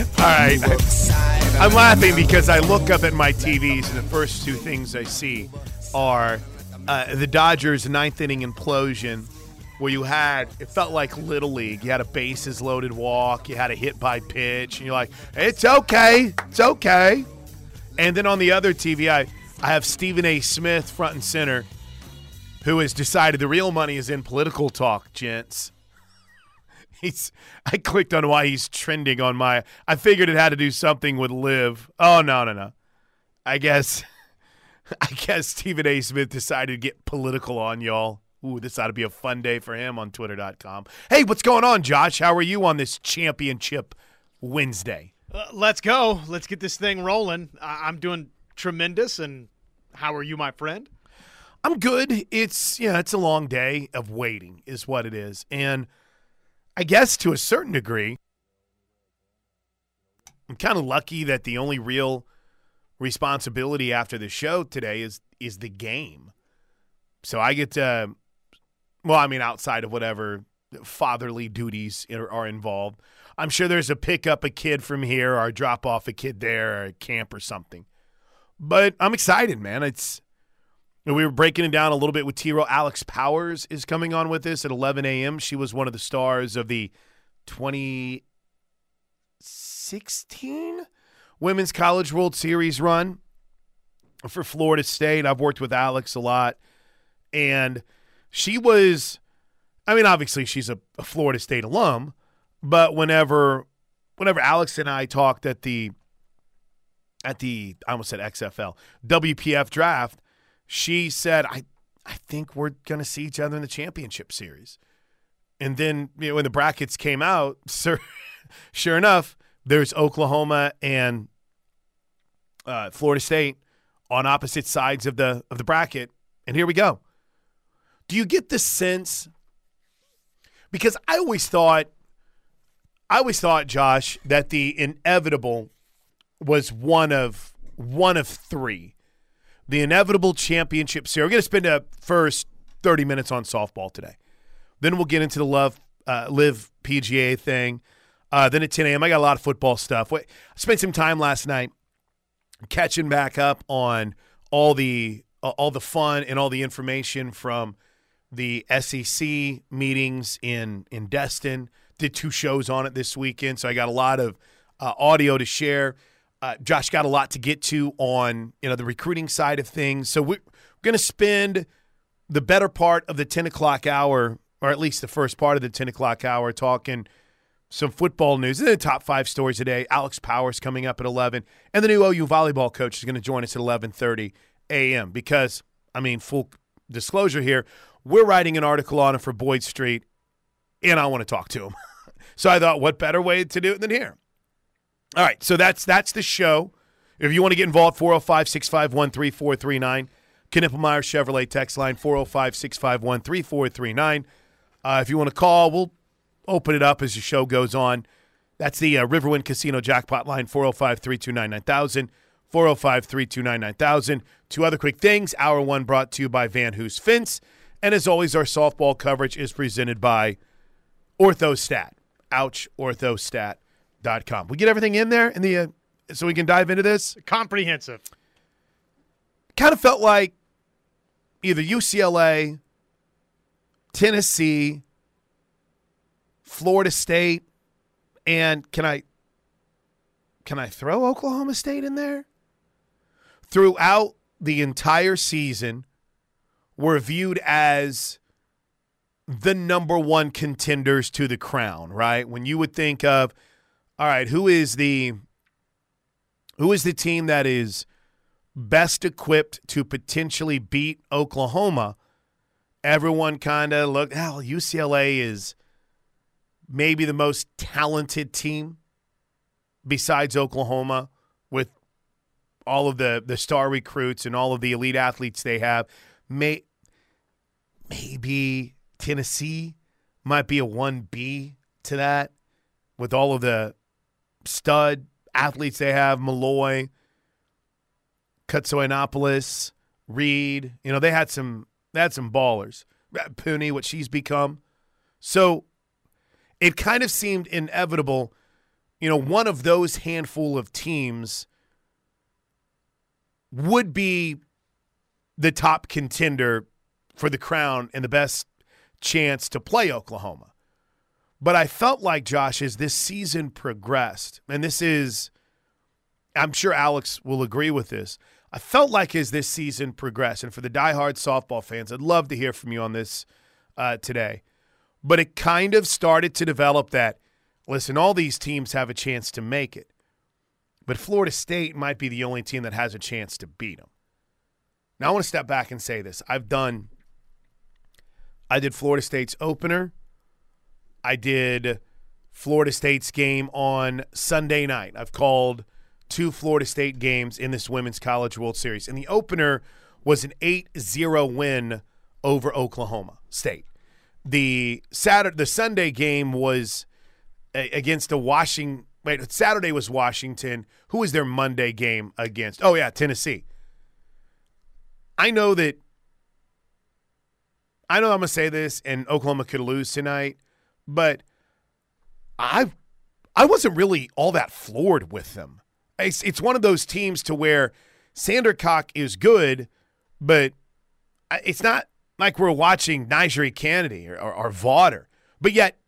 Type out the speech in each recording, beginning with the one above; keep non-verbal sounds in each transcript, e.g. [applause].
All right. I'm laughing because I look up at my TVs and the first two things I see are uh, the Dodgers' ninth inning implosion, where you had it felt like little league. You had a bases loaded walk, you had a hit by pitch, and you're like, it's okay, it's okay. And then on the other TV, I I have Stephen A. Smith front and center, who has decided the real money is in political talk, gents. He's. I clicked on why he's trending on my. I figured it had to do something with LIV. Oh no no no. I guess. [laughs] I guess Stephen A. Smith decided to get political on y'all. Ooh, this ought to be a fun day for him on Twitter.com. Hey, what's going on, Josh? How are you on this championship Wednesday? Uh, let's go. Let's get this thing rolling. I- I'm doing tremendous. And how are you, my friend? I'm good. It's yeah, it's a long day of waiting, is what it is, and I guess to a certain degree, I'm kind of lucky that the only real responsibility after the show today is is the game. So I get to, well, I mean, outside of whatever fatherly duties are, involved, I'm sure there's a pick up a kid from here or drop off a kid there or a camp or something. But I'm excited, man. It's we were breaking it down a little bit with T. Row. Alex Powers is coming on with us at 11 a.m. She was one of the stars of the 2016 Women's College World Series run for Florida State. I've worked with Alex a lot, and she was. I mean, obviously she's a, a Florida State alum, but whenever, whenever Alex and I talked at the, at the I almost said XFL WPF draft she said, I, I think we're going to see each other in the championship series. And then you know, when the brackets came out, [laughs] sir, sure enough, there's Oklahoma and uh, Florida State on opposite sides of the of the bracket, and here we go. Do you get the sense? Because I always thought, I always thought, Josh, that the inevitable was one of one of three the inevitable championship series. We're going to spend the first 30 minutes on softball today. Then we'll get into the love uh, LIV PGA thing. Uh, then at 10 a.m., I got a lot of football stuff. I spent some time last night catching back up on all the uh, all the fun and all the information from the SEC meetings in in Destin. Did two shows on it this weekend, so I got a lot of uh, audio to share. Uh, Josh got a lot to get to on you know the recruiting side of things. So we're going to spend the better part of the ten o'clock hour, or at least the first part of the ten o'clock hour, talking some football news. And the top five stories today. Alex Powers coming up at eleven, and the new OU volleyball coach is going to join us at eleven thirty a.m. Because I mean, full disclosure here, we're writing an article on it for Boyd Street, and I want to talk to him. [laughs] so I thought, what better way to do it than here? All right, so that's that's the show. If you want to get involved, 405 651 3439. Knippelmeyer Chevrolet text line 405 651 3439. Uh, If you want to call, we'll open it up as the show goes on. That's the uh, Riverwind Casino jackpot line 405 329 9000. 405 329 9000. Two other quick things. Hour one brought to you by Van Hoos Fence. And as always, our softball coverage is presented by Orthostat. Ouch, Orthostat com. We get everything in there in the uh, so we can dive into this. Comprehensive. Kind of felt like either UCLA, Tennessee, Florida State, and can I can I throw Oklahoma State in there? Throughout the entire season, were viewed as the number one contenders to the crown, right? When you would think of all right, who is the who is the team that is best equipped to potentially beat Oklahoma? Everyone kind of looked, hell, UCLA is maybe the most talented team besides Oklahoma with all of the the star recruits and all of the elite athletes they have. May maybe Tennessee might be a 1B to that with all of the stud athletes they have, Milloy, Katsoanopoulos, Reed. You know, they had some they had some ballers. Pooney, what she's become. So it kind of seemed inevitable you know, one of those handful of teams would be the top contender for the crown and the best chance to play Oklahoma. But I felt like, Josh, as this season progressed, and this is, I'm sure Alex will agree with this. I felt like as this season progressed, and for the diehard softball fans, I'd love to hear from you on this uh, today. But it kind of started to develop that, listen, all these teams have a chance to make it. But Florida State might be the only team that has a chance to beat them. Now, I want to step back and say this. I've done, I did Florida State's opener. I did Florida State's game on Sunday night. I've called two Florida State games in this Women's College World Series. And the opener was an 8 0 win over Oklahoma State. The Saturday, the Sunday game was against the Washington. Wait, Saturday was Washington. Who was their Monday game against? Oh yeah, Tennessee. I know that. I know I'm gonna say this, and Oklahoma could lose tonight, but I, I wasn't really all that floored with them. It's, it's one of those teams to where Sandercock is good, but it's not like we're watching NiJaree Canady or, or, or Vaughter. But yet,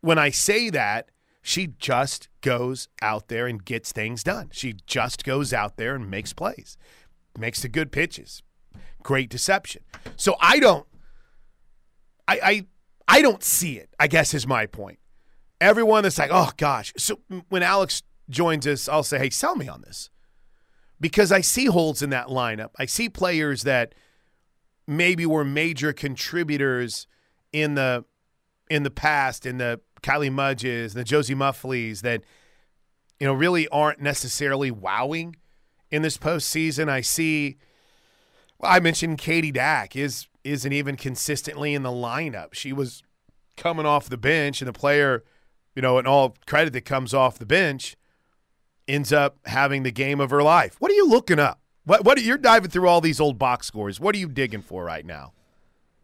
when I say that, she just goes out there and gets things done. She just goes out there and makes plays, makes the good pitches, great deception. So I don't, I, I, I don't see it. I guess is my point. Everyone that's like, oh gosh. So when Alex joins us, I'll say, hey, sell me on this, because I see holes in that lineup. I see players that maybe were major contributors in the in the past, in the Kylie Mudges, the Josie Muffleys that you know really aren't necessarily wowing in this postseason. I see. I mentioned Katie Dack is isn't even consistently in the lineup. She was coming off the bench, and the player, you know, and all credit that comes off the bench, ends up having the game of her life. What are you looking up? What what you're diving through all these old box scores? What are you digging for right now?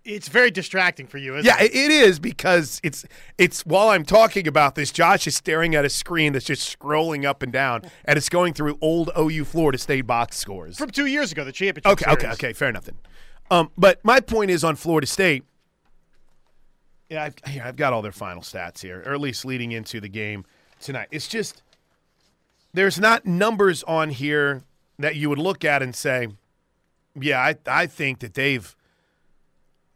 It's very distracting for you, isn't yeah, it? Yeah, it is because it's it's while I'm talking about this, Josh is staring at a screen that's just scrolling up and down, and it's going through old OU Florida State box scores from two years ago, the championship. Okay, series. okay, okay, fair enough then. Um, but my point is on Florida State. Yeah, I've, I've got all their final stats here, or at least leading into the game tonight. It's just there's not numbers on here that you would look at and say, yeah, I, I think that they've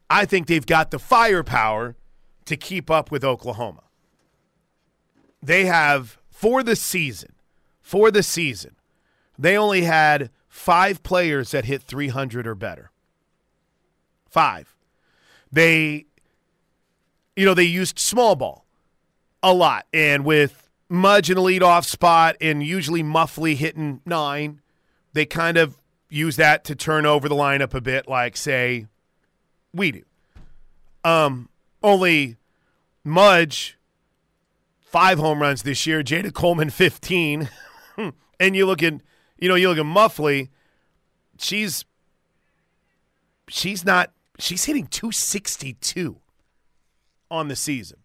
I think they've got the firepower to keep up with Oklahoma. They have for the season, for the season, they only had five players that hit 300 or better. Five. They, you know, they used small ball a lot. And with Mudge in the leadoff spot and usually Muffley hitting nine, they kind of use that to turn over the lineup a bit, like, say, we do. Um, only Mudge, five home runs this year, Jayda Coleman, 15. [laughs] and you look at, you know, you look at Muffley, she's she's not she's hitting 262 on the season.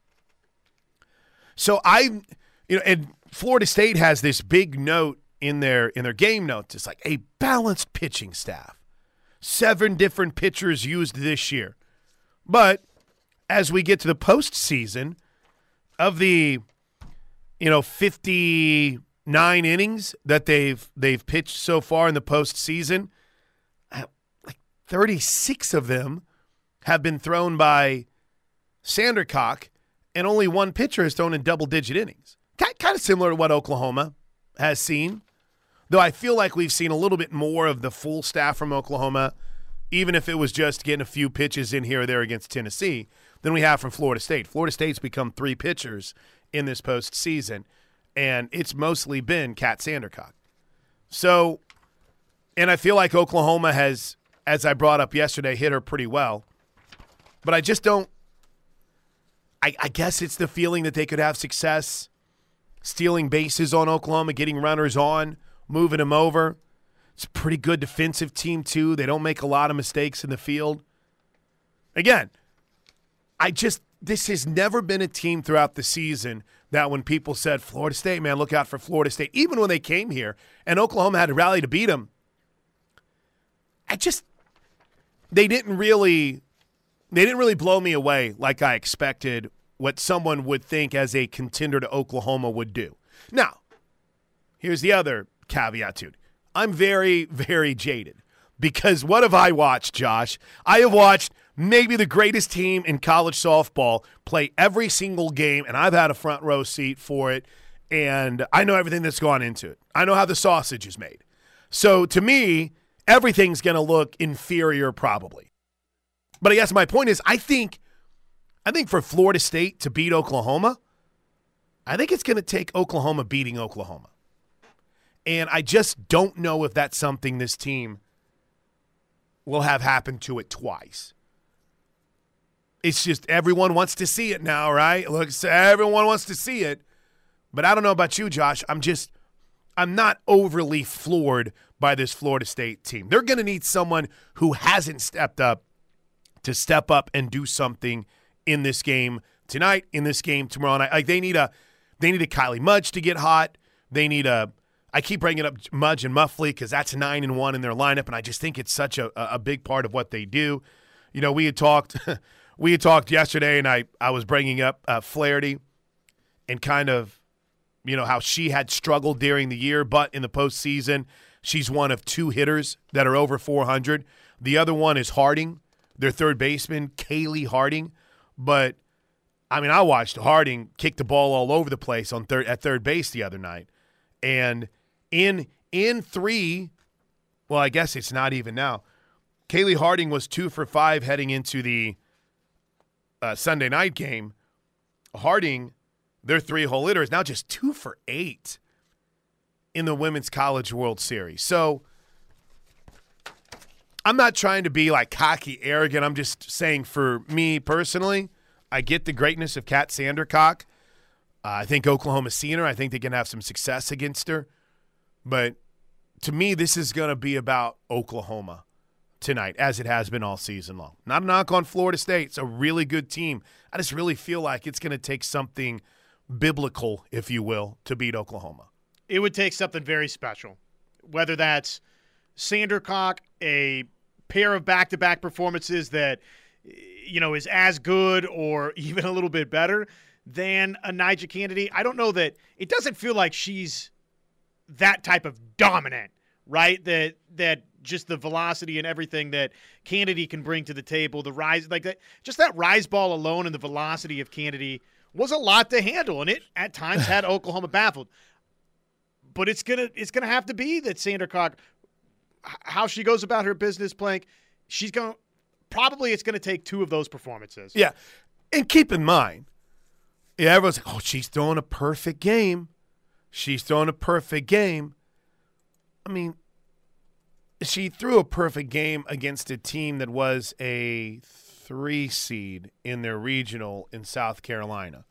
So I you know, and Florida State has this big note in their in their game notes. It's like a balanced pitching staff. Seven different pitchers used this year. But as we get to the postseason, of the you know 59 innings that they've they've pitched so far in the postseason, 36 of them have been thrown by Sandercock, and only one pitcher has thrown in double digit innings. Kind of similar to what Oklahoma has seen, though I feel like we've seen a little bit more of the full staff from Oklahoma, even if it was just getting a few pitches in here or there against Tennessee, than we have from Florida State. Florida State's become three pitchers in this postseason, and it's mostly been Kat Sandercock. So, and I feel like Oklahoma has, as I brought up yesterday, hit her pretty well. But I just don't. I, I guess it's the feeling that they could have success stealing bases on Oklahoma, getting runners on, moving them over. It's a pretty good defensive team, too. They don't make a lot of mistakes in the field. Again, I just, this has never been a team throughout the season that when people said Florida State, man, look out for Florida State, even when they came here and Oklahoma had to rally to beat them, I just they didn't really they didn't really blow me away like I expected what someone would think as a contender to Oklahoma would do. Now, here's the other caveat to it. I'm very, very jaded because what have I watched, Josh? I have watched maybe the greatest team in college softball play every single game, and I've had a front row seat for it, and I know everything that's gone into it. I know how the sausage is made. So to me, everything's going to look inferior probably. But I guess my point is I think I think for Florida State to beat Oklahoma, I think it's going to take Oklahoma beating Oklahoma. And I just don't know if that's something this team will have happen to it twice. It's just everyone wants to see it now, right? Look, everyone wants to see it. But I don't know about you, Josh. I'm just I'm not overly floored by this Florida State team. They're going to need someone who hasn't stepped up to step up and do something in this game tonight, in this game tomorrow night. Like they need a they need a Kylie Mudge to get hot. They need a I keep bringing up Mudge and Muffley because that's nine and one in their lineup, and I just think it's such a, a big part of what they do. You know, we had talked [laughs] we had talked yesterday, and I I was bringing up uh, Flaherty and kind of you know how she had struggled during the year, but in the postseason, she's one of two hitters that are over 400. The other one is Harding, their third baseman, Kaylee Harding. But I mean, I watched Harding kick the ball all over the place on third at third base the other night, and in in three, well, I guess it's not even now. Kaylee Harding was two for five heading into the uh, Sunday night game. Harding, their three hole hitter, is now just two for eight in the Women's College World Series. So I'm not trying to be like cocky, arrogant. I'm just saying for me personally, I get the greatness of Kat Sandercock. Uh, I think Oklahoma's seen her. I think they can have some success against her. But to me, this is going to be about Oklahoma tonight, as it has been all season long. Not a knock on Florida State. It's a really good team. I just really feel like it's going to take something biblical, if you will, to beat Oklahoma. It would take something very special, whether that's Sandercock, a pair of back to back performances that, you know, is as good or [laughs] even a little bit better than a Nija Canady. I don't know that it doesn't feel like she's that type of dominant, right? That that just the velocity and everything that Canady can bring to the table, the rise like that just that rise ball alone and the velocity of Canady was a lot to handle and it at times had [laughs] Oklahoma baffled. But it's gonna it's gonna have to be that Sandercock how she goes about her business Plank. she's going to probably it's to take two of those performances. Yeah. And keep in mind, yeah, everyone's like, oh, she's throwing a perfect game. She's throwing a perfect game. I mean, she threw a perfect game against a team that was a three seed in their regional in South Carolina.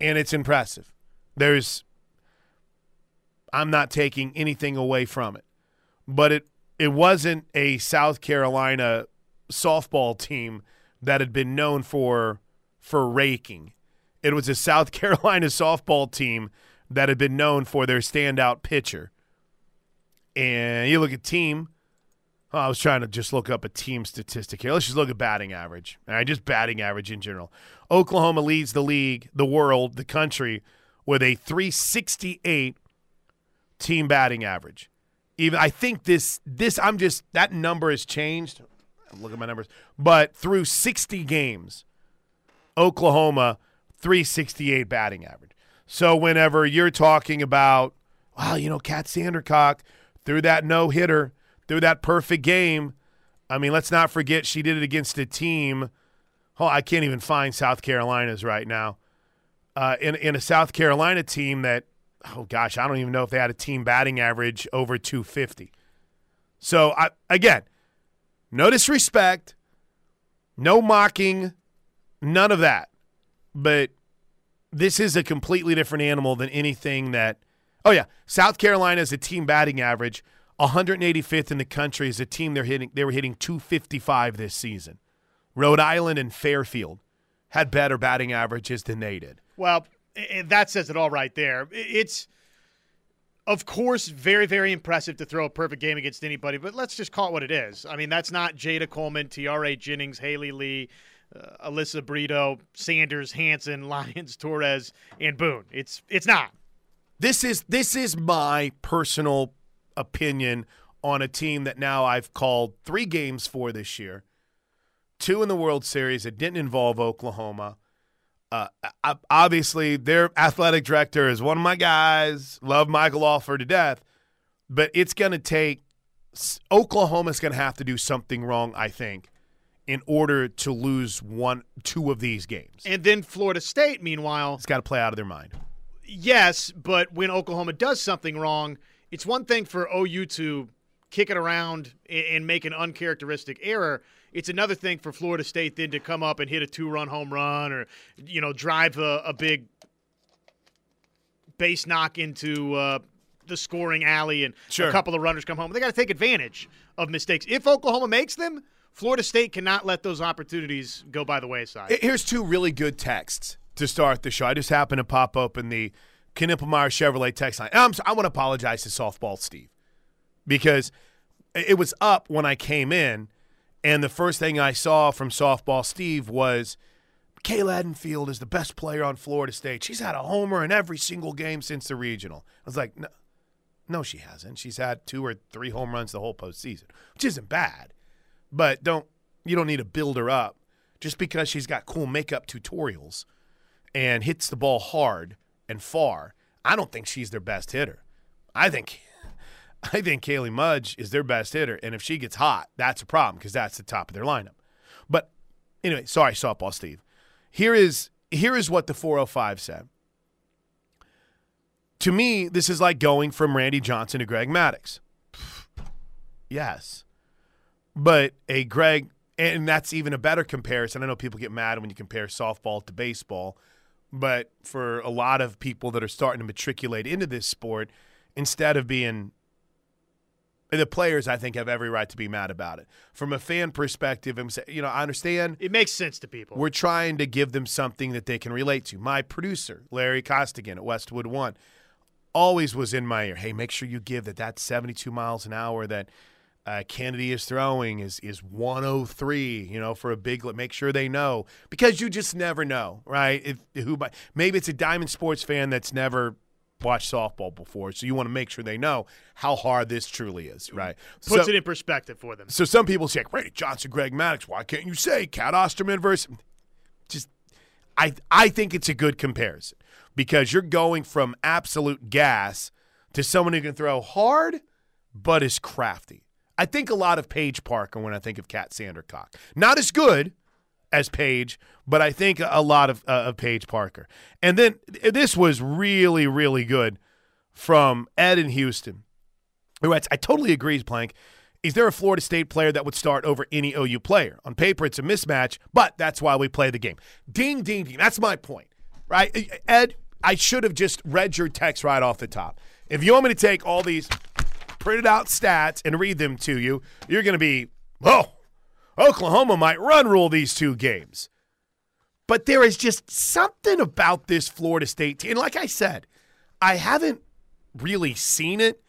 And it's impressive. There's, I'm not taking anything away from it but it it wasn't a South Carolina softball team that had been known for for raking. It was a South [laughs] Carolina softball team that had been known for their standout pitcher. And you look at team. Oh, I was trying to just look up a team statistic here. Let's just look at batting average. All right, just batting average in general. Oklahoma leads the league, the world, the country with a 368 team batting average even I think this this I'm just that number has changed. Look at my numbers. But through 60 games, Oklahoma 368 batting average. So whenever you're talking about, wow, you know, Kat Sandercock threw that no hitter, threw that perfect game. I mean, let's not forget she did it against a team. Oh, I can't even find South Carolina's right now. Uh, in in a South Carolina team that oh gosh, I don't even know if they had a team batting average over 250. So I, again, no disrespect, no mocking, none of that. But this is a completely different animal than anything that. Oh yeah, South Carolina is a team batting average 185th in the country is a team they're hitting. They were hitting 255 this season. Rhode Island and Fairfield had better batting averages than they did. Well, And that says it all right there. It's of course, very, very impressive to throw a perfect game against anybody, but let's just call it what it is. I mean, that's not Jayda Coleman, Tiare Jennings, Haley Lee, uh, Alyssa Brito, Sanders, Hansen, [laughs] Lyons, Torres, and Boone. It's it's not. This is this is my personal opinion on a team that now I've called three games for this year, two in the World Series that didn't involve Oklahoma. Uh, obviously, their athletic director is one of my guys. Love Michael Alford to death, but it's going to take Oklahoma's going to have to do something wrong, I think, in order to lose one, two of these games. And then Florida State, meanwhile, it's got to play out of their mind. Yes, but when Oklahoma does something wrong, it's one thing for OU to kick it around and make an uncharacteristic error. It's another thing for Florida State then to come up and hit a two-run home run or you know drive a, a big base knock into uh, the scoring alley and sure. a couple of runners come home. They got to take advantage of mistakes. If Oklahoma makes them, Florida State cannot let those opportunities go by the wayside. Here's two really good texts to start the show. I just happened to pop up in the Knippelmeyer Chevrolet text line. I'm, I want to apologize to Softball Steve because it was up when I came in, and the first thing I saw from Softball Steve was Kay Edenfield is the best player on Florida State. She's had a homer in every single game since the regional. I was like, no, no, she hasn't. She's had two or three home runs the whole postseason, which isn't bad. But don't you don't need to build her up just because she's got cool makeup tutorials and hits the ball hard and far. I don't think she's their best hitter. I think I think Kaylee Mudge is their best hitter, and if she gets hot, that's a problem because that's the top of their lineup. But anyway, sorry, softball, Steve. Here is here is what the 405 said. To me, this is like going from Randy Johnson to Greg Maddux. [sighs] Yes, but a Greg, and that's even a better comparison. I know people get mad when you compare softball to baseball, but for a lot of people that are starting to matriculate into this sport, instead of being the players, I think, have every right to be mad about it. From a fan perspective, you know, I understand. It makes sense to people. We're trying to give them something that they can relate to. My producer, Larry Costigan at Westwood One, always was in my ear. Hey, make sure you give that that 72 miles an hour that uh, Canady is throwing is is 103. You know, for a big, make sure they know because you just never know, right? If who, maybe it's a Diamond Sports fan that's never watched softball before, so you want to make sure they know how hard this truly is, mm-hmm. right? Puts so, it in perspective for them. So some people say, "Randy Johnson, Greg Maddux, Why can't you say Cat Osterman versus? Just, I I think it's a good comparison because you're going from absolute gas to someone who can throw hard but is crafty. I think a lot of Paige Parker when I think of Kat Sandercock. Not as good as Paige, but I think a lot of, uh, of Paige Parker. And then this was really, really good from Ed in Houston, who writes, I totally agree, Plank. Is there a Florida State player that would start over any OU player? On paper, it's a mismatch, but that's why we play the game. Ding, ding, ding. That's my point, right? Ed, I should have just read your text right off the top. If you want me to take all these printed out stats and read them to you, you're going to be, oh, Oklahoma might run rule these two games. But there is just something about this Florida State team. And like I said, I haven't really seen it,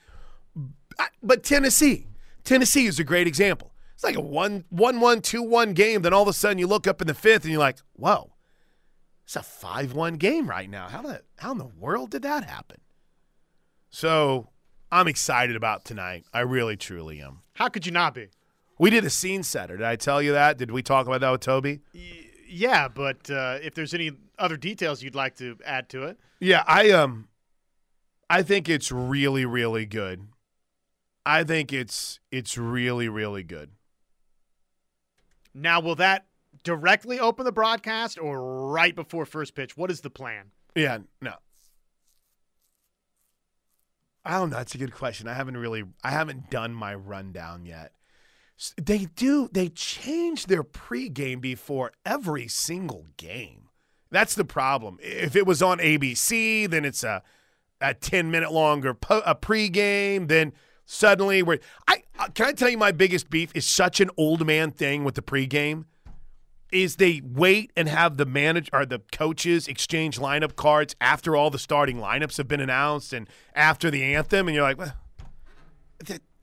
but Tennessee, Tennessee is a great example. It's like a 1 1 1 2 1 game. Then all of a sudden you look up in the fifth and you're like, whoa, it's a 5 1 game right now. How, did, how in the world did that happen? So I'm excited about tonight. I really, truly am. How could you not be? We did a scene setter. Did I tell you that? Did we talk about that with Toby? Yeah, but uh, if there's any other details you'd like to add to it, yeah, I um, I think it's really, really good. I think it's it's really, really good. Now, will that directly open the broadcast or right before first pitch? What is the plan? Yeah, no. I don't know. That's a good question. I haven't really, I haven't done my rundown yet. They do. They change their pregame before every single game. That's the problem. If it was on ABC, then it's a a ten minute longer po- a pregame. Then suddenly we're. I uh, can I tell you my biggest beef is such an old man thing with the pregame. is they wait and have the manager or the coaches exchange lineup cards after all the starting lineups have been announced and after the anthem, and you're like, well,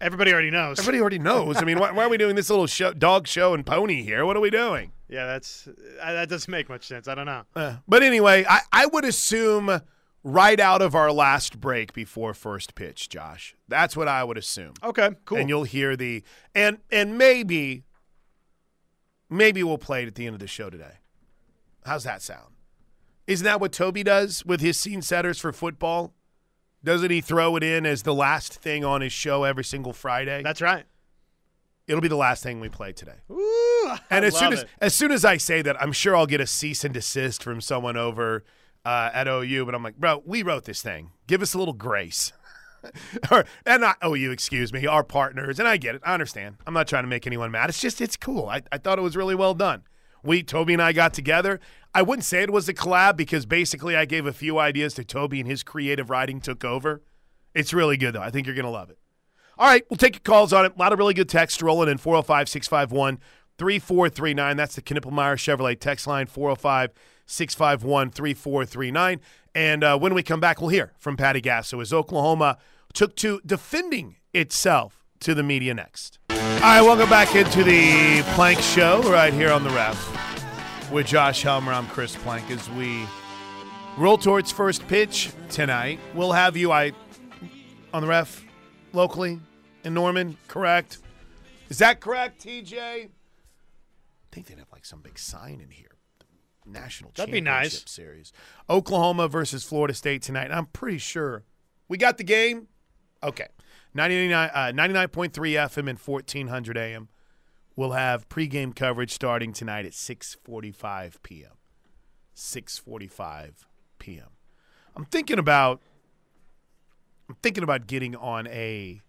Everybody already knows. everybody already knows. I mean, why, why are we doing this little show, dog show and pony here? What are we doing? yeah, that's uh, that doesn't make much sense. I don't know. Uh, but anyway, I, I would assume right out of our last break before first pitch, Josh. That's what I would assume. Okay, cool. And you'll hear the and and maybe maybe we'll play it at the end of the show today. How's that sound? Isn't that what Toby does with his scene setters for football? Doesn't he throw it in as the last thing on his show every single Friday? that's right. It'll be the last thing we play today. Ooh, [laughs] And I as soon as it. as soon as I say that, I'm sure I'll get a cease and desist from someone over uh, at OU. But I'm like, bro, we wrote this thing. Give us a little grace. [laughs] or and not OU, excuse me, our partners. And I get it. I understand. I'm not trying to make anyone mad. It's just it's cool. I, I thought it was really well done. We Toby and I got together. I wouldn't say it was a collab because basically I gave a few ideas to Toby and his creative writing took over. It's really good though. I think you're gonna love it. All right, we'll take your calls on it. A lot of really good text rolling in 405 651 3439. That's the Knippelmeyer Chevrolet text line 405 651 3439. And uh, when we come back, we'll hear from Patty Gasso as Oklahoma took to defending itself to the media next. All right, welcome back into the Plank Show right here on the ref with Josh Helmer. I'm Chris Plank as we roll towards first pitch tonight. We'll have you I on the ref locally in Norman, correct? Is that correct, TJ? I think they'd have like some big sign in here. National That'd be Championship nice. Series. Oklahoma versus Florida State tonight. I'm pretty sure we got the game. Okay. 99, uh, 99.3 FM and 1400 AM. We'll have pregame coverage starting tonight at 6:45 p.m. 6:45 p.m. I'm thinking about I'm thinking about getting on a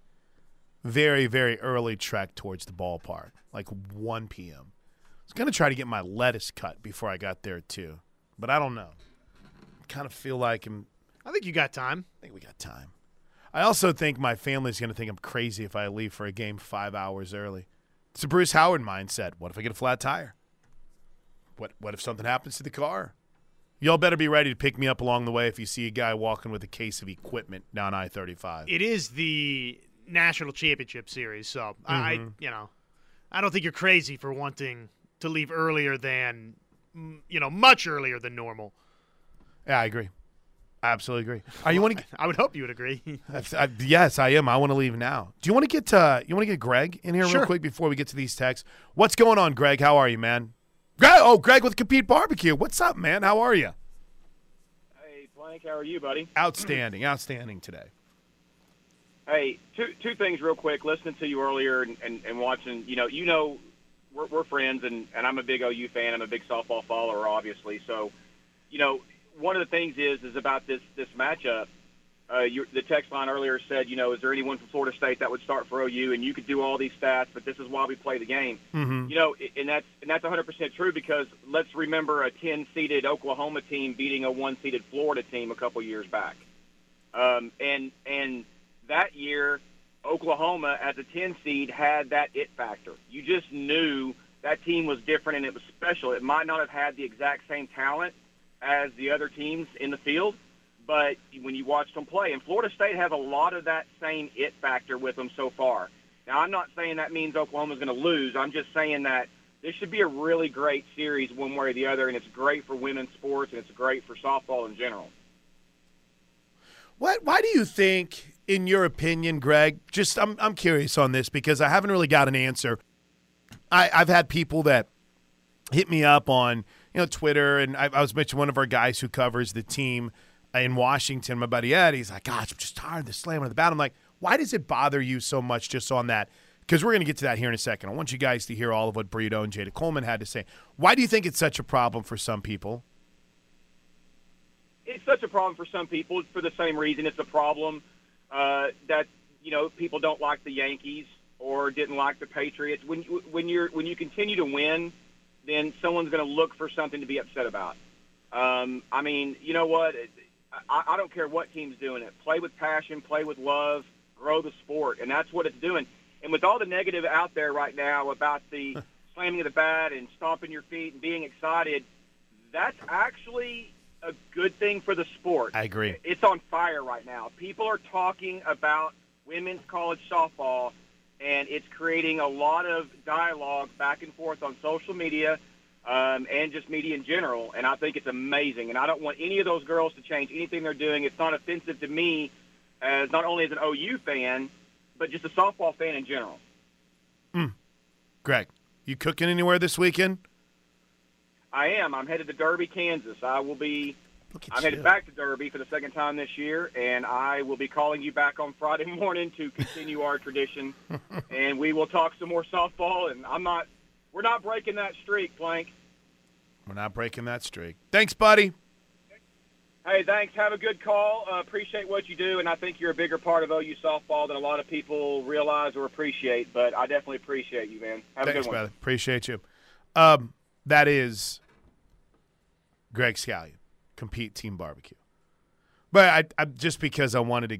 very very early trek towards the ballpark, like 1 p.m. I was going to try to get my lettuce cut before I got there too, but I don't know. I kind of feel like I'm I think you got time. I think we got time. I also think my family's going to think I'm crazy if I leave for a game 5 hours early. It's a Bruce Howard mindset. What if I get a flat tire? What what if something happens to the car? Y'all better be ready to pick me up along the way if you see a guy walking with a case of equipment down I-35. It is the national championship series, so I, Mm-hmm. you know, I don't think you're crazy for wanting to leave earlier than, you know, much earlier than normal. Yeah, I agree. I absolutely agree. Are you want to? I would hope you would agree. [laughs] I, yes, I am. I want to leave now. Do you want to get uh, you want to get Greg in here Sure. real quick before we get to these texts? What's going on, Greg? How are you, man? Greg, oh, Greg with Compete Barbecue. What's up, man? How are you? Hey, Plank, how are you, buddy? Outstanding, outstanding today. Hey, two two things real quick. Listening to you earlier and, and, and watching, you know, you know, we're, we're friends, and, and I'm a big OU fan. I'm a big softball follower, obviously. So, you know, one of the things is is about this this matchup. Uh, you, the text line earlier said, you know, is there anyone from Florida State that would start for OU? And you could do all these stats, but this is why we play the game. Mm-hmm. You know, and that's and that's 100% true because let's remember a 10-seeded Oklahoma team beating a one-seeded Florida team a couple years back, um, and and that year Oklahoma as a 10 seed had that it factor. You just knew that team was different and it was special. It might not have had the exact same talent as the other teams in the field, but when you watched them play, and Florida State has a lot of that same it factor with them so far. Now, I'm not saying that means Oklahoma's going to lose. I'm just saying that this should be a really great series one way or the other, and it's great for women's sports and it's great for softball in general. What? Why do you think, in your opinion, Greg? Just I'm I'm curious on this because I haven't really got an answer. I, I've had people that hit me up on you know Twitter, and I, I was mentioning one of our guys who covers the team in Washington, my buddy Ed. He's like, "Gosh, I'm just tired of the slamming of the bat." I'm like, "Why does it bother you so much just on that?" Because we're going to get to that here in a second. I want you guys to hear all of what Brito and Jayda Coleman had to say. Why do you think it's such a problem for some people? it's such a problem for some people for the same reason it's a problem uh, that you know people don't like the Yankees or didn't like the Patriots. When when you're when you continue to win, then someone's going to look for something to be upset about. Um, I mean, you know what? I, I don't care what team's doing it. Play with passion, play with love, grow the sport, and that's what it's doing. And with all the negative out there right now about the [laughs] slamming of the bat and stomping your feet and being excited, that's actually a good thing for the sport. I agree. It's on fire right now. People are talking about women's college softball, and it's creating a lot of dialogue back and forth on social media um, and just media in general. And I think it's amazing. And I don't want any of those girls to change anything they're doing. It's not offensive to me, as not only as an OU fan, but just a softball fan in general. Greg, you cooking anywhere this weekend? I am. I'm headed to Derby, Kansas. I will be. I'm headed back to Derby for the second time this year, and I will be calling you back on Friday [laughs] morning to continue our tradition, [laughs] and we will talk some more softball. And I'm not. We're not breaking that streak, Plank. We're not breaking that streak. Thanks, buddy. Hey, thanks. Have a good call. Uh, appreciate what you do, and I think you're a bigger part of OU softball than a lot of people realize or appreciate. But I definitely appreciate you, man. Have a Thanks, good one. brother. Appreciate you. Um, that is Greg Scallion, compete team barbecue. But I, I just because I wanted to,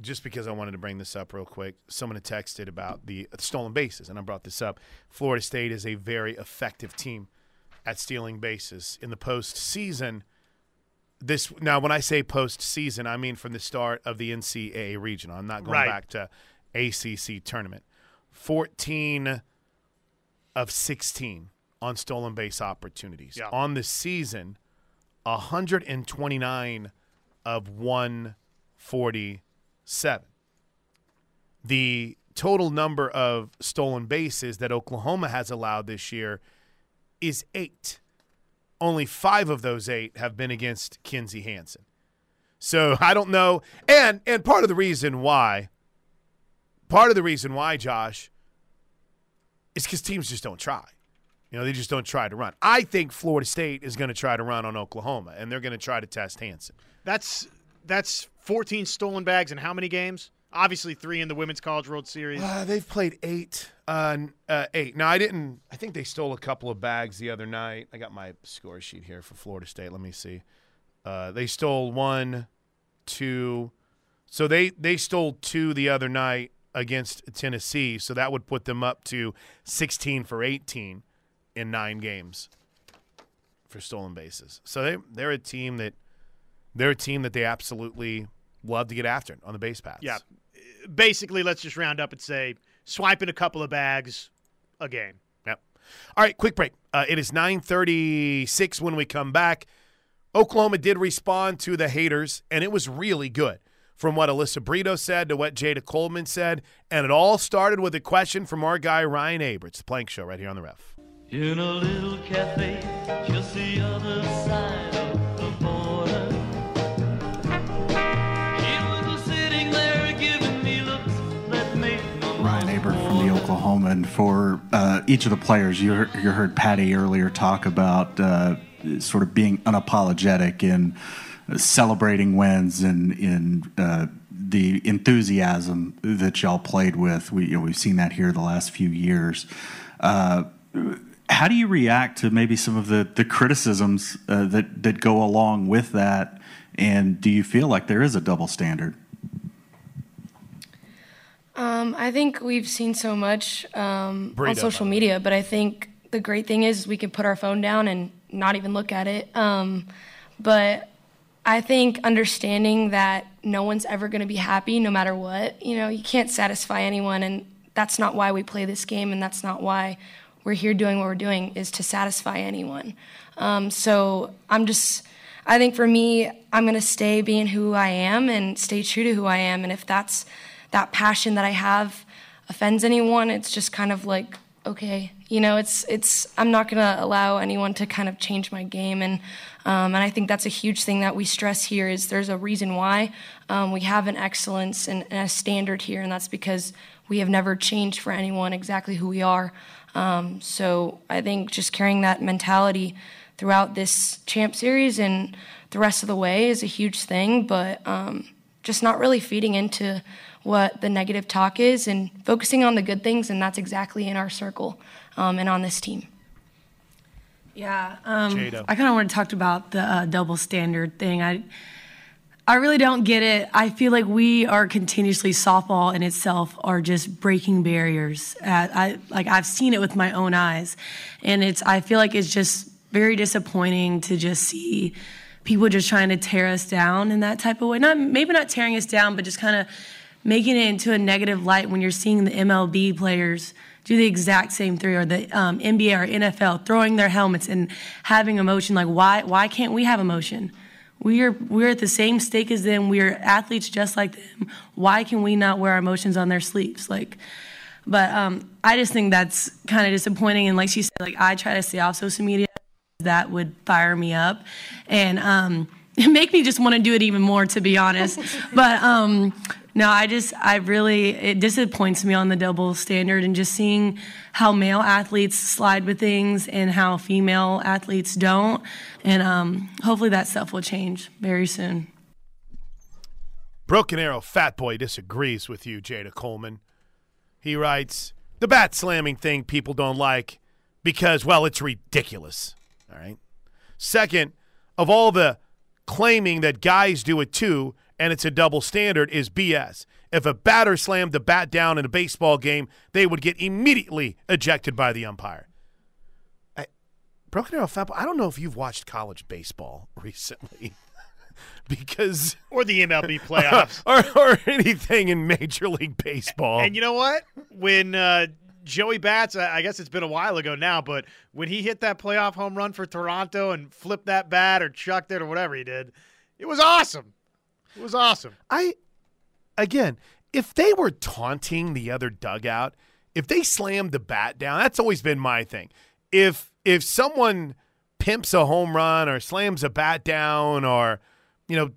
just because I wanted to bring this up real quick. Someone had texted about the stolen bases, and I brought this up. Florida State is a very effective team at stealing bases in the postseason. This now, when I say postseason, I mean from the start of the NCAA regional. I'm not going Right. back to ACC tournament. 14 of 16 on stolen base opportunities. Yeah. On the season, 129 of 147. The total number of stolen bases that Oklahoma has allowed this year is eight. Only five of those eight have been against Kinzie Hansen. So [laughs] I don't know. And and part of the reason why, part of the reason why, Josh, is because teams just don't try. You know, they just don't try to run. I think Florida State is going to try to run on Oklahoma, and they're going to try to test Hansen. That's that's 14 stolen bags in how many games? Obviously, three in the Women's College World Series. Uh, they've played eight. Uh, uh, eight. Now I didn't. I think they stole a couple of bags the other night. I got my score sheet here for Florida State. Let me see. Uh, they stole one, two. So they they stole two the other night against Tennessee. So that would put them up to sixteen for eighteen in nine games for stolen bases. So they they're a team that they're a team that they absolutely love to get after on the base paths. Yeah. Basically, let's just round up and say swiping a couple of bags a game. Yep. All right, quick break. Uh, it is 9:36 when we come back. Oklahoma did respond to the haters, and it was really good. From what Alyssa Brito said to what Jayda Coleman said, and it all started with a question from our guy Ryan Aberts. The Plank Show right here on the Ref. In a little cafe, just the other side of the border. Was sitting there giving me looks that made my Ryan Aber from the. Oklahoma, and for uh, each of the players, you heard, you heard Patty earlier talk about uh, sort of being unapologetic in celebrating wins and in uh, the enthusiasm that y'all played with. We, you know, we've seen that here the last few years. Uh, how do you react to maybe some of the, the criticisms uh, that, that go along with that? And do you feel like there is a double standard? Um, I think we've seen so much um, on social by the way. media, but I think the great thing is we can put our phone down and not even look at it. Um, but I think understanding that no one's ever going to be happy no matter what, you know, you can't satisfy anyone, and that's not why we play this game, and that's not why we're here doing what we're doing is to satisfy anyone. Um, so I'm just, I think for me, I'm going to stay being who I am and stay true to who I am, and if that's that passion that I have offends anyone, it's just kind of like okay, you know, it's it's I'm not gonna allow anyone to kind of change my game, and um, and I think that's a huge thing that we stress here is there's a reason why um, we have an excellence and, and a standard here, and that's because we have never changed for anyone exactly who we are. Um, so I think just carrying that mentality throughout this champ series and the rest of the way is a huge thing, but um, just not really feeding into what the negative talk is and focusing on the good things, and that's exactly in our circle um, and on this team. Yeah, um, I kind of want to talk about the uh, double standard thing. I, I really don't get it. I feel like we are continuously softball in itself are just breaking barriers. At, I like I've seen it with my own eyes, and it's I feel like it's just very disappointing to just see people just trying to tear us down in that type of way. Not maybe not tearing us down, but just kind of making it into a negative light when you're seeing the MLB players do the exact same thing, or the um, NBA or NFL throwing their helmets and having emotion. Like why why can't we have emotion? We're we're at the same stake as them. We're athletes just like them. Why can we not wear our emotions on their sleeves? Like, but um, I just think that's kind of disappointing. And like she said, like I try to stay off social media. That would fire me up, and um, [laughs] make me just want to do it even more, to be honest. [laughs] but um, no, I just, I really, it disappoints me on the double standard and just seeing how male athletes slide with things and how female athletes don't. And um, hopefully that stuff will change very soon. Broken Arrow Fat Boy disagrees with you, Jayda Coleman. He writes, The bat slamming thing people don't like because, well, it's ridiculous. All right. Second, of all the claiming that guys do it too, and it's a double standard is BS. If a batter slammed the bat down in a baseball game, they would get immediately ejected by the umpire. I, Broken Arrow Fat Boy, I don't know if you've watched college baseball [laughs] recently. because or the MLB [laughs] playoffs or, or anything in Major League Baseball. And you know what? When uh, Joey Bats, I guess it's been a while ago now, but when he hit that playoff home run for Toronto and flipped that bat or chucked it or whatever he did, it was awesome. It was awesome. I, again, if they were taunting the other dugout, if they slammed the bat down, that's always been my thing. If if someone pimps a home run or slams a bat down or you know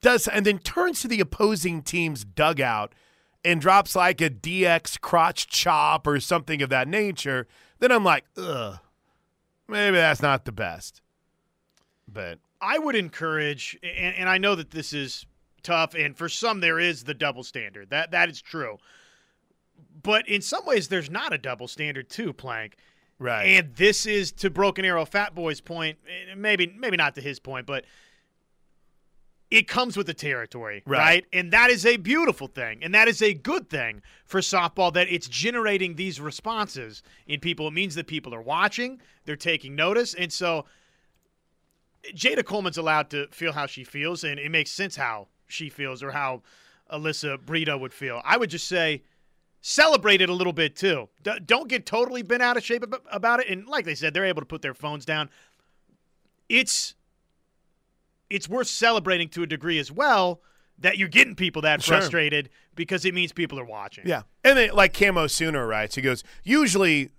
does and then turns to the opposing team's dugout and drops like a DX crotch chop or something of that nature, then I'm like, ugh, maybe that's not the best. But I would encourage, and, and I know that this is tough, and for some there is the double standard. That that is true. But in some ways, there's not a double standard too, Plank. Right. And this is to Broken Arrow Fat Boy's point, eh, maybe maybe not to his point, but it comes with the territory, right. right. And that is a beautiful thing. And that is a good thing for softball that it's generating these responses in people. It means that people are watching, they're taking notice. And so Jayda Coleman's allowed to feel how she feels, and it makes sense how she feels or how Alyssa Brito would feel. I would just say celebrate it a little bit too. D- don't get totally bent out of shape about it. And like they said, they're able to put their phones down. It's it's worth celebrating to a degree as well that you're getting people that sure. frustrated because it means people are watching. Yeah. And then, like Camo Sooner writes, he goes, usually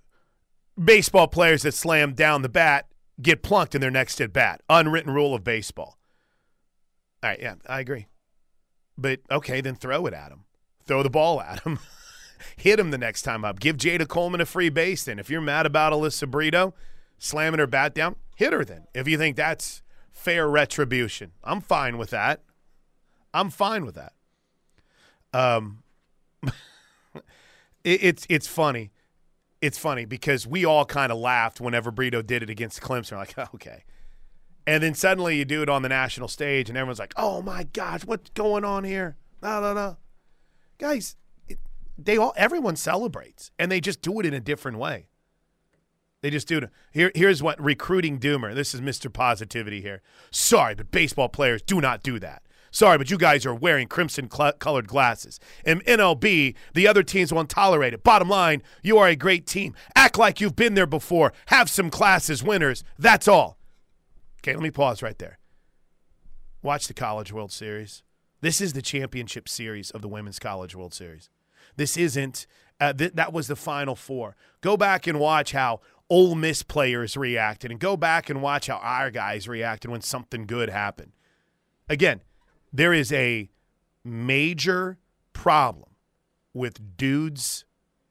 baseball players that slam down the bat get plunked in their next at bat. Unwritten rule of baseball. All right, yeah, I agree. But okay, then throw it at him. Throw the ball at him. [laughs] Hit him the next time up. Give Jayda Coleman a free base then. If you're mad about Alyssa Brito slamming her bat down, hit her then. If you think that's fair retribution, I'm fine with that. I'm fine with that. Um, [laughs] it, it's it's funny it's funny because we all kind of laughed whenever Brito did it against Clemson. We're like, [laughs] okay. And then suddenly you do it on the national stage, and everyone's like, oh my gosh, what's going on here? No, no, no. Guys, it, they all everyone celebrates, and they just do it in a different way. They just do it. Here, here's what recruiting doomer. This is Mr. Positivity here. Sorry, but baseball players do not do that. Sorry, but you guys are wearing crimson cl- colored glasses. In MLB, the other teams won't tolerate it. Bottom line, you are a great team. Act like you've been there before. Have some classes, winners. That's all. Okay, let me pause right there. Watch the College World Series. This is the championship series of the Women's College World Series. This isn't, uh, th- that was the final four. Go back and watch how Ole Miss players reacted and go back and watch how our guys reacted when something good happened. Again, there is a major problem with dudes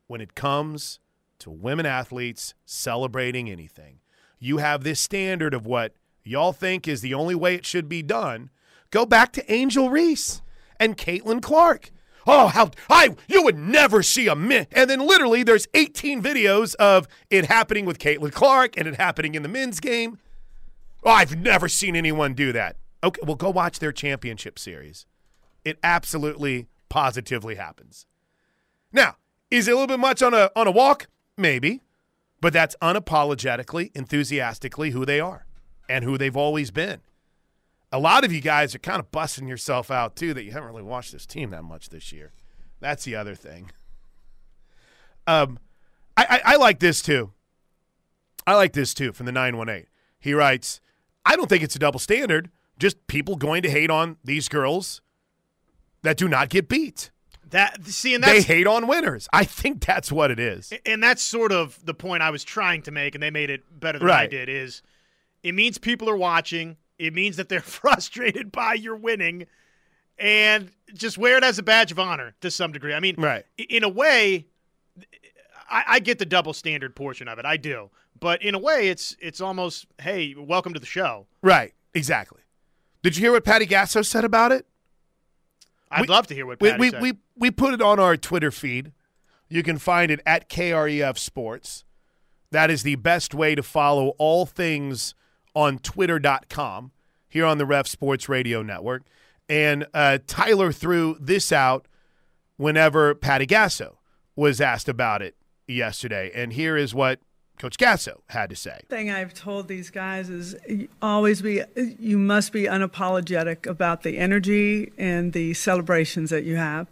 when it comes to women athletes celebrating anything. You have this standard of what y'all think is the only way it should be done. Go back to Angel Reese and Caitlin Clark. Oh, how I you would never see a min. And then literally there's 18 videos of it happening with Caitlin Clark and it happening in the men's game. Oh, I've never seen anyone do that. Okay, well, go watch their championship series. It absolutely, positively happens. Now, is it a little bit much on a on a walk? Maybe, but that's unapologetically, enthusiastically who they are and who they've always been. A lot of you guys are kind of busting yourself out too that you haven't really watched this team that much this year. That's the other thing. Um, I, I, I like this too. I like this too from the 918. He writes, I don't think it's a double standard, just people going to hate on these girls that do not get beat. That see, and They hate on winners. I think that's what it is. and that's sort of the point I was trying to make, and they made it better than I did. Is it means people are watching. It means that they're [laughs] frustrated by your winning, and just wear it as a badge of honor to some degree. I mean, Right. in a way, I, I get the double standard portion of it. I do, but in a way, it's it's almost hey, welcome to the show. Right. Exactly. Did you hear what Patty Gasso said about it? I'd We- love to hear what We, Patty we, said. we, we put it on our Twitter feed. You can find it at KREF Sports. That is the best way to follow all things on twitter.com here on the Ref Sports Radio Network. And uh, Tyler threw this out whenever Patty Gasso was asked about it yesterday. And here is what Coach Gasso had to say. thing I've told these guys is always be you must be unapologetic about the energy and the celebrations that you have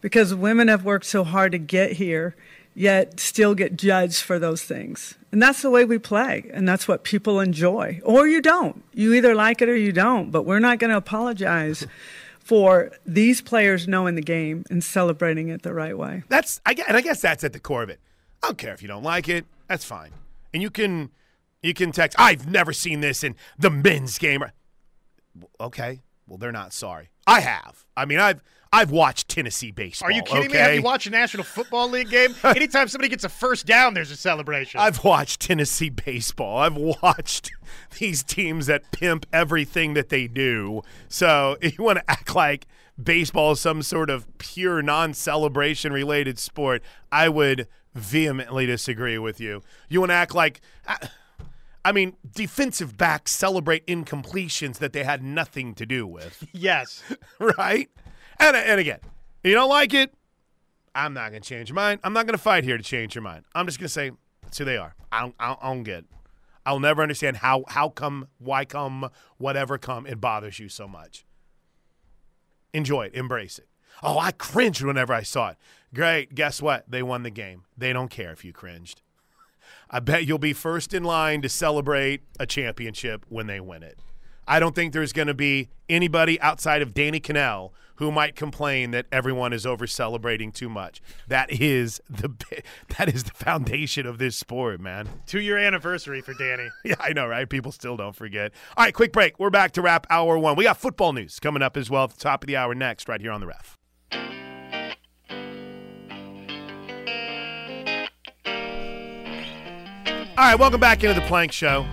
because women have worked so hard to get here yet still get judged for those things. And that's the way we play and that's what people enjoy. Or you don't. You either like it or you don't, but we're not going to apologize [laughs] for these players knowing the game and celebrating it the right way. That's I and I guess that's at the core of it. I don't care if you don't like it. That's fine. And you can you can text. I've never seen this in the men's game. Okay, well they're not sorry. I have. I mean, I've I've watched Tennessee baseball. Are you kidding me? Have you watched a National Football League game? [laughs] Anytime somebody gets a first down, there's a celebration. I've watched Tennessee baseball. I've watched [laughs] these teams that pimp everything that they do. So [laughs] if you want to act like baseball is some sort of pure non-celebration related sport, I would vehemently disagree with you. You want to act like I, I mean, defensive backs celebrate incompletions that they had nothing to do with, [laughs] yes. right? And and again, you don't like it, I'm not going to change your mind. I'm not going to fight here to change your mind. I'm just going to say that's who they are. I don't, I don't, get it. I'll never understand how, how come, why come, whatever come, it bothers you so much. Enjoy it. Embrace it. Oh, I cringed whenever I saw it. Great. Guess what? They won the game. They don't care if you cringed. I bet you'll be first in line to celebrate a championship when they win it. I don't think there's going to be anybody outside of Danny Kanell who might complain that everyone is over celebrating too much. That is the [laughs] that is the foundation of this sport, man. Two year anniversary for Danny. [laughs] Yeah, I know, right? People still don't forget. All right, quick break. We're back to wrap hour one. We got football news coming up as well at the top of the hour next, right here on the ref. All right, welcome back into the Plank Show.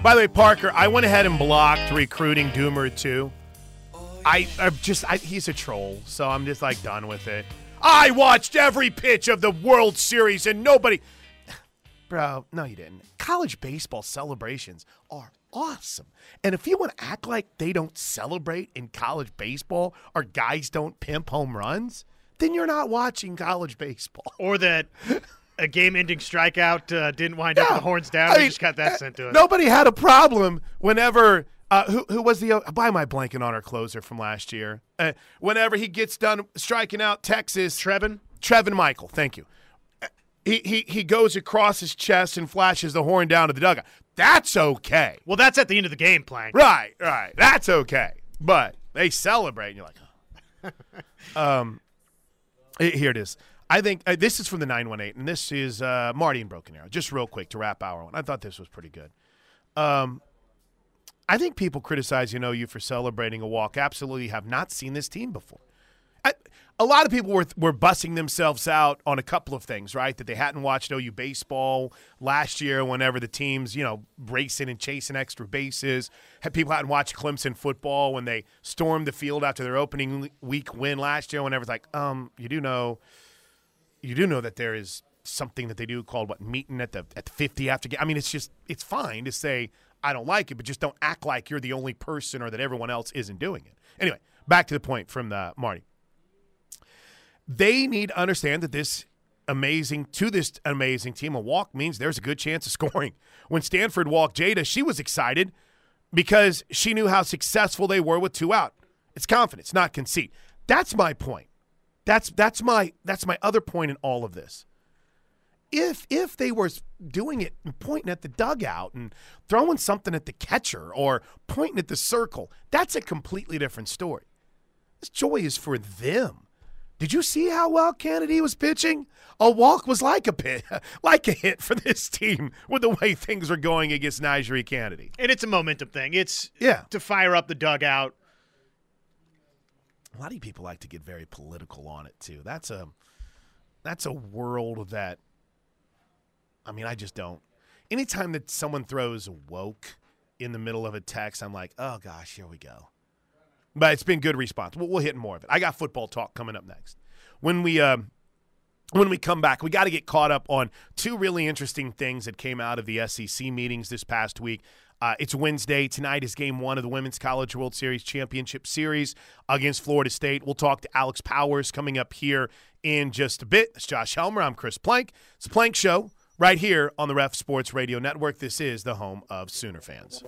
By the way, Parker, I went ahead and blocked recruiting Doomer too. I, I just, I, he's a troll, so I'm just like done with it. I watched every pitch of the World Series and nobody. Bro, no, you didn't. College baseball celebrations are awesome. And if you want to act like they don't celebrate in college baseball or guys don't pimp home runs, then you're not watching college baseball. Or that [laughs] a game ending strikeout uh, didn't wind up Yeah. with the horns down. I we mean, just got that sent to us. Nobody had a problem whenever. Uh, who, who was the? Why am I blanking on our closer from last year? Uh, whenever he gets done striking out Texas, Trevin? Trevin Michael, thank you. Uh, He, he he goes across his chest and flashes the horn down to the dugout. That's okay. Well, that's at the end of the game, Plank. Right, right. That's okay. But they celebrate, and you're like, oh. [laughs] um, eh, here it is. I think uh, this is from the 918, and this is uh, Marty and Broken Arrow. Just real quick to wrap hour one. I thought this was pretty good. Um, I think people criticize, you know, you for celebrating a walk. Absolutely have not seen this team before. I, a lot of people were were bussing themselves out on a couple of things, right? That they hadn't watched OU baseball last year whenever the teams, you know, racing and chasing extra bases. People hadn't watched Clemson football when they stormed the field after their opening week win last year. Whenever it's like, um, you do know, you do know that there is something that they do called what meeting at the at the 50 after game. I mean, it's just it's fine to say I don't like it, but just don't act like you're the only person or that everyone else isn't doing it. Anyway, back to the point from the Marty. They need to understand that this amazing to this amazing team, a walk means there's a good chance of [laughs] scoring. When Stanford walked Jayda, she was excited because she knew how successful they were with two out. It's confidence, not conceit. That's my point. That's that's my that's my other point in all of this. If if they were doing it and pointing at the dugout and throwing something at the catcher or pointing at the circle, that's a completely different story. This joy is for them. Did you see how well Canady was pitching? A walk was like a pit, [laughs] like a hit for this team with the way things are going against NiJaree Canady. And it's a momentum thing. It's Yeah. to fire up the dugout. A lot of people like to get very political on it too. That's a that's a world that I mean, I just don't. Anytime that someone throws woke in the middle of a text, I'm like, oh gosh, here we go. But it's been good response. We'll, we'll hit more of it. I got football talk coming up next. When we um, when we come back, we got to get caught up on two really interesting things that came out of the SEC meetings this past week. Uh, it's Wednesday. Tonight is game one of the Women's College World Series Championship Series against Florida State. We'll talk to Alex Powers coming up here in just a bit. It's Josh Helmer. I'm Chris Plank. It's a Plank Show right here on the Ref Sports Radio Network. This is the home of Sooner fans.